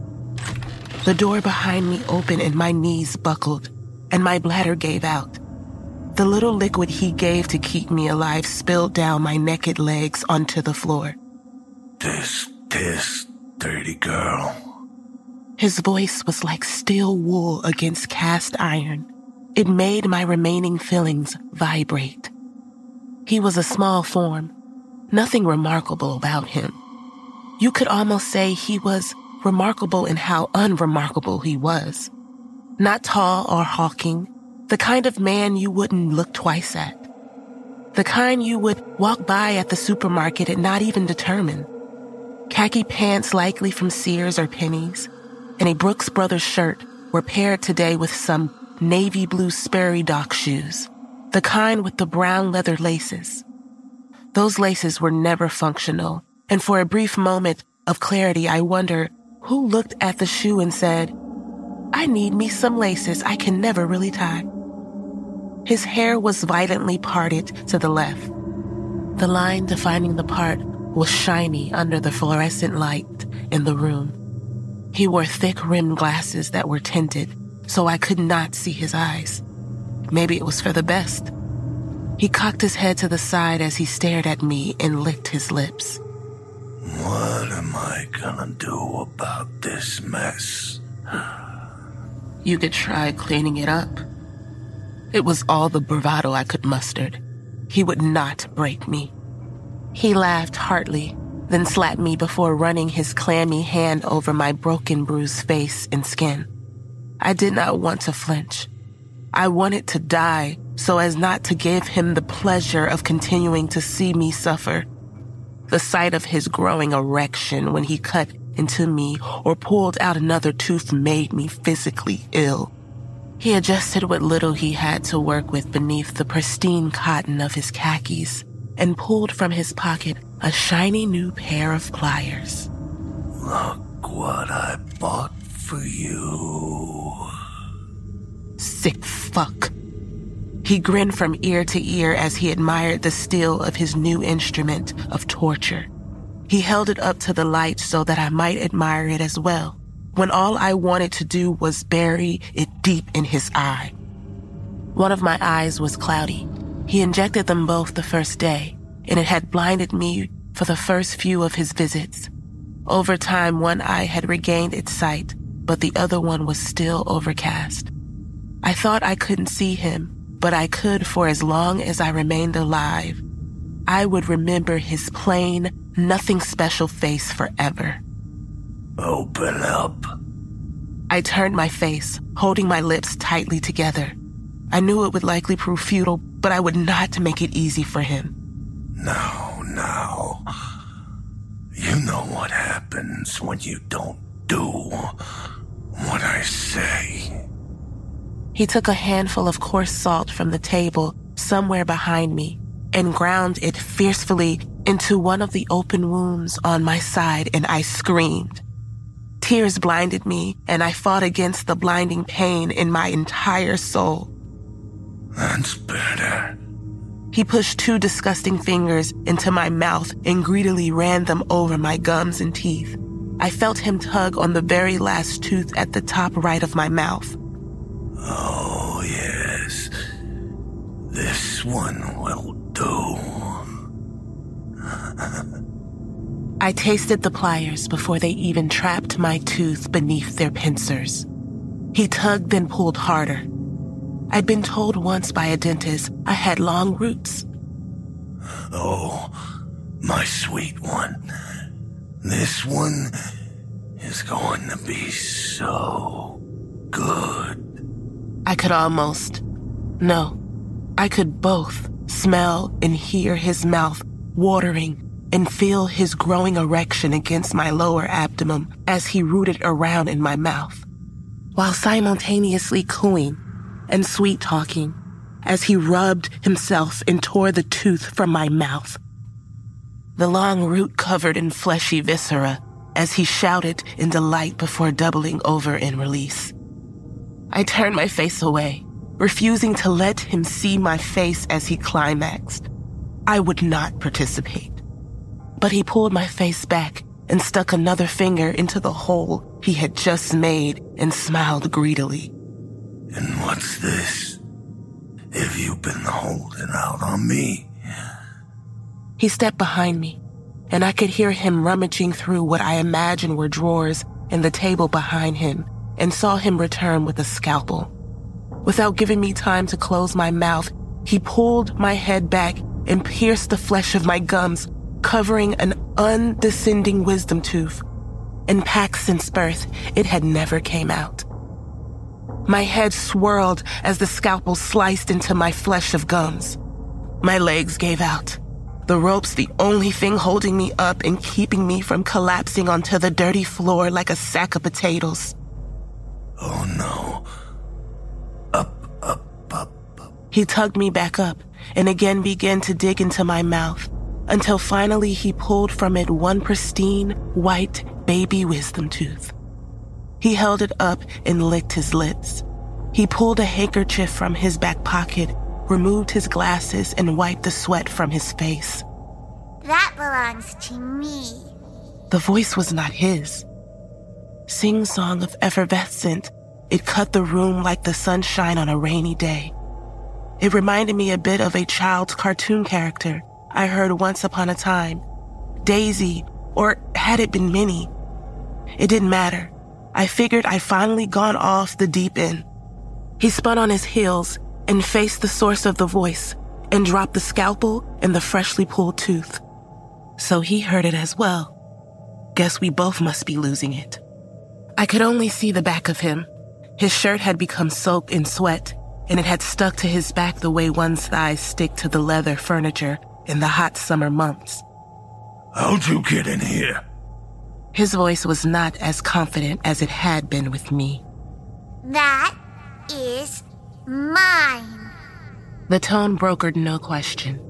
The door behind me opened and my knees buckled, and my bladder gave out. The little liquid he gave to keep me alive spilled down my naked legs onto the floor. This, this, dirty girl. His voice was like steel wool against cast iron. It made my remaining feelings vibrate. He was a small form, nothing remarkable about him. You could almost say he was remarkable in how unremarkable he was. Not tall or hawking, the kind of man you wouldn't look twice at. The kind you would walk by at the supermarket and not even determine. Khaki pants likely from Sears or Penney's, and a Brooks Brothers shirt were paired today with some navy blue Sperry Dock shoes, the kind with the brown leather laces. Those laces were never functional, and for a brief moment of clarity, I wonder who looked at the shoe and said, I need me some laces I can never really tie. His hair was violently parted to the left. The line defining the part was shiny under the fluorescent light in the room. He wore thick rimmed glasses that were tinted, so I could not see his eyes. Maybe it was for the best. He cocked his head to the side as he stared at me and licked his lips. What am I gonna do about this mess? You could try cleaning it up. It was all the bravado I could muster. He would not break me. He laughed heartily then slapped me before running his clammy hand over my broken, bruised face and skin. I did not want to flinch. I wanted to die so as not to give him the pleasure of continuing to see me suffer. The sight of his growing erection when he cut into me or pulled out another tooth made me physically ill. He adjusted what little he had to work with beneath the pristine cotton of his khakis and pulled from his pocket a shiny new pair of pliers. Look what I bought for you. Sick fuck. He grinned from ear to ear as he admired the steel of his new instrument of torture. He held it up to the light so that I might admire it as well, when all I wanted to do was bury it deep in his eye. One of my eyes was cloudy. He injected them both the first day, and it had blinded me for the first few of his visits. Over time, one eye had regained its sight, but the other one was still overcast. I thought I couldn't see him, but I could for as long as I remained alive. I would remember his plain, nothing special face forever. Open up. I turned my face, holding my lips tightly together. I knew it would likely prove futile, but I would not make it easy for him. Now, now. You know what happens when you don't do what I say. He took a handful of coarse salt from the table somewhere behind me and ground it fiercely into one of the open wounds on my side, and I screamed. Tears blinded me, and I fought against the blinding pain in my entire soul. That's better. He pushed two disgusting fingers into my mouth and greedily ran them over my gums and teeth. I felt him tug on the very last tooth at the top right of my mouth. Oh, yes. This one will do. I tasted the pliers before they even trapped my tooth beneath their pincers. He tugged and pulled harder. I'd been told once by a dentist I had long roots. Oh, my sweet one. This one is going to be so good. I could almost, no, I could both smell and hear his mouth watering and feel his growing erection against my lower abdomen as he rooted around in my mouth, while simultaneously cooing and sweet talking as he rubbed himself and tore the tooth from my mouth. The long root covered in fleshy viscera as he shouted in delight before doubling over in release. I turned my face away, refusing to let him see my face as he climaxed. I would not participate. But he pulled my face back and stuck another finger into the hole he had just made and smiled greedily. And what's this? Have you been holding out on me? He stepped behind me, and I could hear him rummaging through what I imagined were drawers in the table behind him and saw him return with a scalpel. Without giving me time to close my mouth, he pulled my head back and pierced the flesh of my gums, covering an undescending wisdom tooth. In Paxton's birth, it had never came out. My head swirled as the scalpel sliced into my flesh of gums. My legs gave out. The rope's the only thing holding me up and keeping me from collapsing onto the dirty floor like a sack of potatoes. Oh no. Up, up, up, up. He tugged me back up and again began to dig into my mouth until finally he pulled from it one pristine, white baby wisdom tooth. He held it up and licked his lips. He pulled a handkerchief from his back pocket, removed his glasses, and wiped the sweat from his face. That belongs to me. The voice was not his. Sing song of effervescent, it cut the room like the sunshine on a rainy day. It reminded me a bit of a child's cartoon character I heard once upon a time. Daisy, or had it been Minnie? It didn't matter. I figured I'd finally gone off the deep end. He spun on his heels and faced the source of the voice and dropped the scalpel and the freshly pulled tooth. So he heard it as well. Guess we both must be losing it. I could only see the back of him. His shirt had become soaked in sweat, and it had stuck to his back the way one's thighs stick to the leather furniture in the hot summer months. How'd you get in here? His voice was not as confident as it had been with me. That is mine. The tone brokered no question.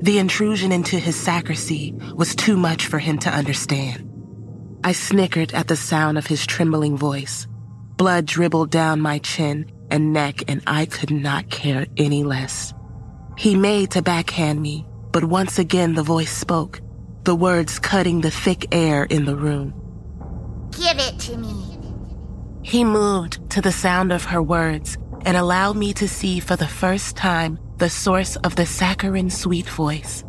The intrusion into his sacristy was too much for him to understand. I snickered at the sound of his trembling voice. Blood dribbled down my chin and neck, and I could not care any less. He made to backhand me, but once again the voice spoke, the words cutting the thick air in the room. Give it to me. He moved to the sound of her words and allowed me to see for the first time the source of the saccharine sweet voice.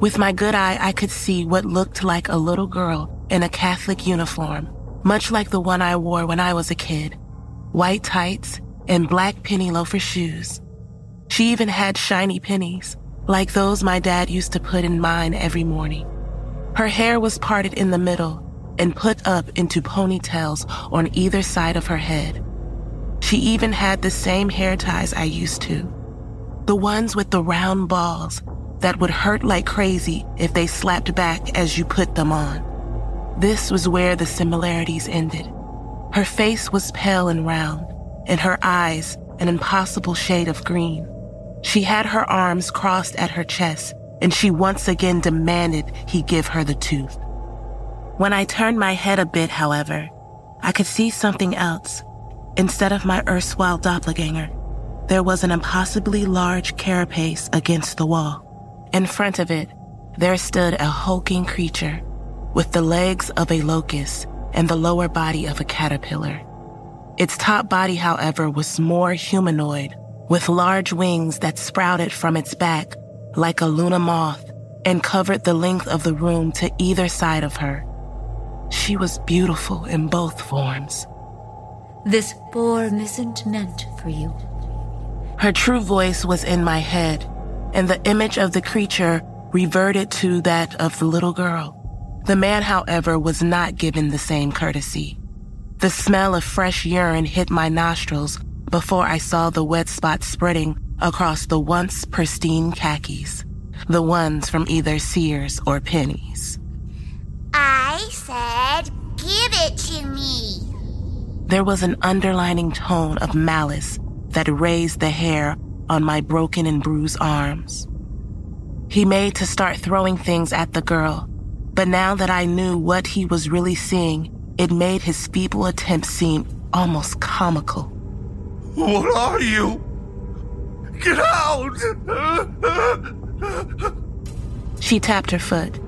With my good eye, I could see what looked like a little girl in a Catholic uniform, much like the one I wore when I was a kid. White tights and black penny loafer shoes. She even had shiny pennies, like those my dad used to put in mine every morning. Her hair was parted in the middle and put up into ponytails on either side of her head. She even had the same hair ties I used to. The ones with the round balls that would hurt like crazy if they slapped back as you put them on. This was where the similarities ended. Her face was pale and round, and her eyes an impossible shade of green. She had her arms crossed at her chest, and she once again demanded he give her the tooth. When I turned my head a bit, however, I could see something else. Instead of my erstwhile doppelganger, there was an impossibly large carapace against the wall. In front of it, there stood a hulking creature with the legs of a locust and the lower body of a caterpillar. Its top body, however, was more humanoid, with large wings that sprouted from its back like a Luna moth and covered the length of the room to either side of her. She was beautiful in both forms. This form isn't meant for you. Her true voice was in my head, and the image of the creature reverted to that of the little girl. The man, however, was not given the same courtesy. The smell of fresh urine hit my nostrils before I saw the wet spots spreading across the once pristine khakis, the ones from either Sears or Penney's. I said, give it to me. There was an underlining tone of malice that raised the hair on my broken and bruised arms. He made to start throwing things at the girl, but now that I knew what he was really seeing, it made his feeble attempt seem almost comical. What are you? Get out! She tapped her foot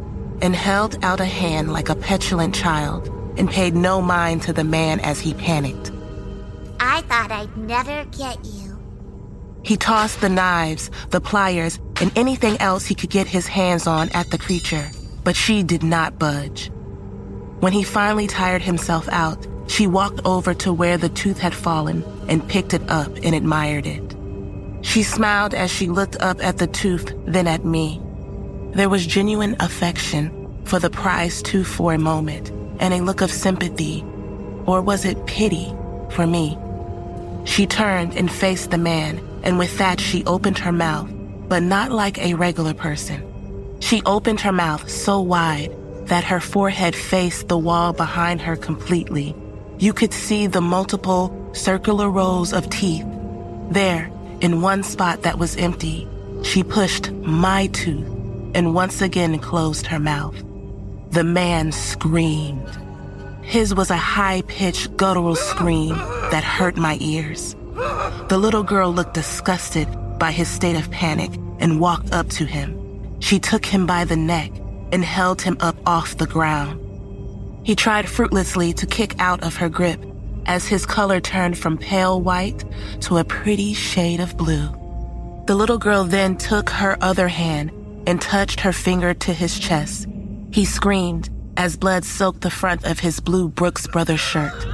and held out a hand like a petulant child and paid no mind to the man as he panicked. I thought I'd never get you. He tossed the knives, the pliers, and anything else he could get his hands on at the creature, but she did not budge. When he finally tired himself out, she walked over to where the tooth had fallen and picked it up and admired it. She smiled as she looked up at the tooth, then at me. There was genuine affection for the prized tooth for a moment and a look of sympathy, or was it pity, for me? She turned and faced the man, and with that she opened her mouth, but not like a regular person. She opened her mouth so wide that her forehead faced the wall behind her completely. You could see the multiple circular rows of teeth. There, in one spot that was empty, she pushed my tooth and once again closed her mouth. The man screamed. His was a high pitched guttural scream that hurt my ears. The little girl looked disgusted by his state of panic and walked up to him. She took him by the neck and held him up off the ground. He tried fruitlessly to kick out of her grip as his color turned from pale white to a pretty shade of blue. The little girl then took her other hand and touched her finger to his chest. He screamed as blood soaked the front of his blue Brooks Brothers shirt.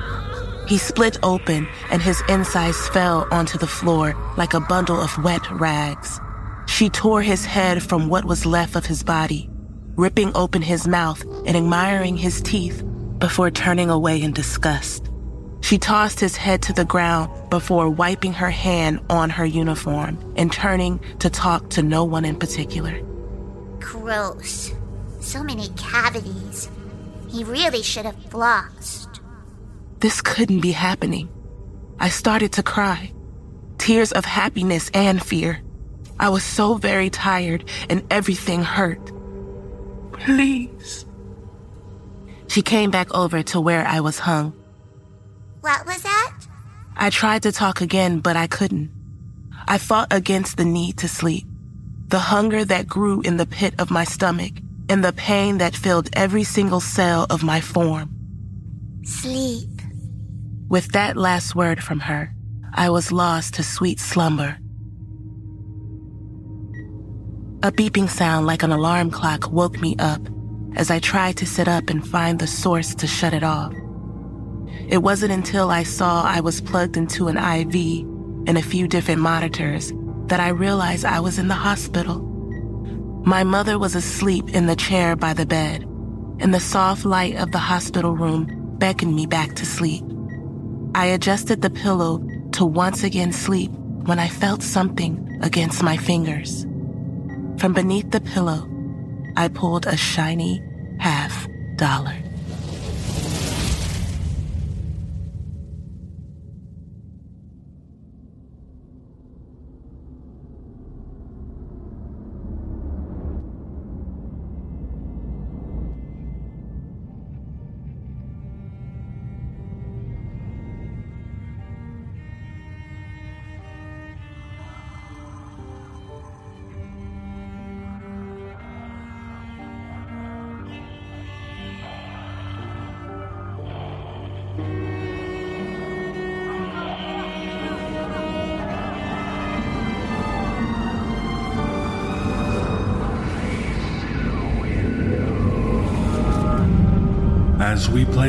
He split open and his insides fell onto the floor like a bundle of wet rags. She tore his head from what was left of his body, ripping open his mouth and admiring his teeth before turning away in disgust. She tossed his head to the ground before wiping her hand on her uniform and turning to talk to no one in particular. Gross. So many cavities. He really should have flossed. This couldn't be happening. I started to cry. Tears of happiness and fear. I was so very tired and everything hurt. Please. She came back over to where I was hung. What was that? I tried to talk again, but I couldn't. I fought against the need to sleep, the hunger that grew in the pit of my stomach, and the pain that filled every single cell of my form. Sleep. With that last word from her, I was lost to sweet slumber. A beeping sound like an alarm clock woke me up as I tried to sit up and find the source to shut it off. It wasn't until I saw I was plugged into an IV and a few different monitors that I realized I was in the hospital. My mother was asleep in the chair by the bed, and the soft light of the hospital room beckoned me back to sleep. I adjusted the pillow to once again sleep when I felt something against my fingers. From beneath the pillow, I pulled a shiny half dollar.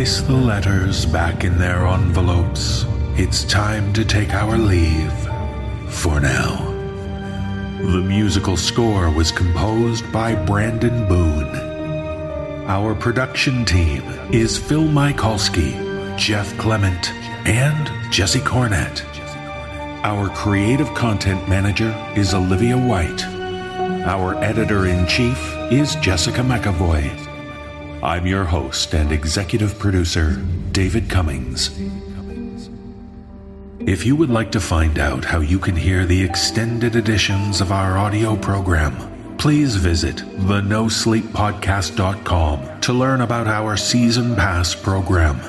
Place the letters back in their envelopes, it's time to take our leave for now. The musical score was composed by Brandon Boone. Our production team is Phil Michalski, Jeff Clement, and Jesse Cornett. Our creative content manager is Olivia White. Our editor in chief is Jessica McAvoy. I'm your host and executive producer, David Cummings. If you would like to find out how you can hear the extended editions of our audio program, please visit thenosleeppodcast.com to learn about our season pass program.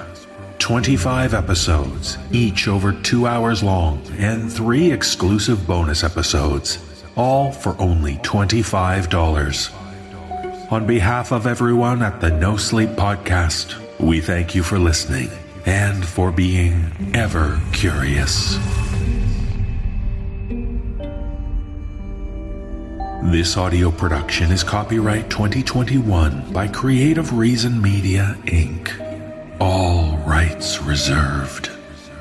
25 episodes, each over two hours long, and three exclusive bonus episodes, all for only $25. On behalf of everyone at the No Sleep Podcast, we thank you for listening and for being ever curious. This audio production is copyright 2021 by Creative Reason Media, Inc. All rights reserved.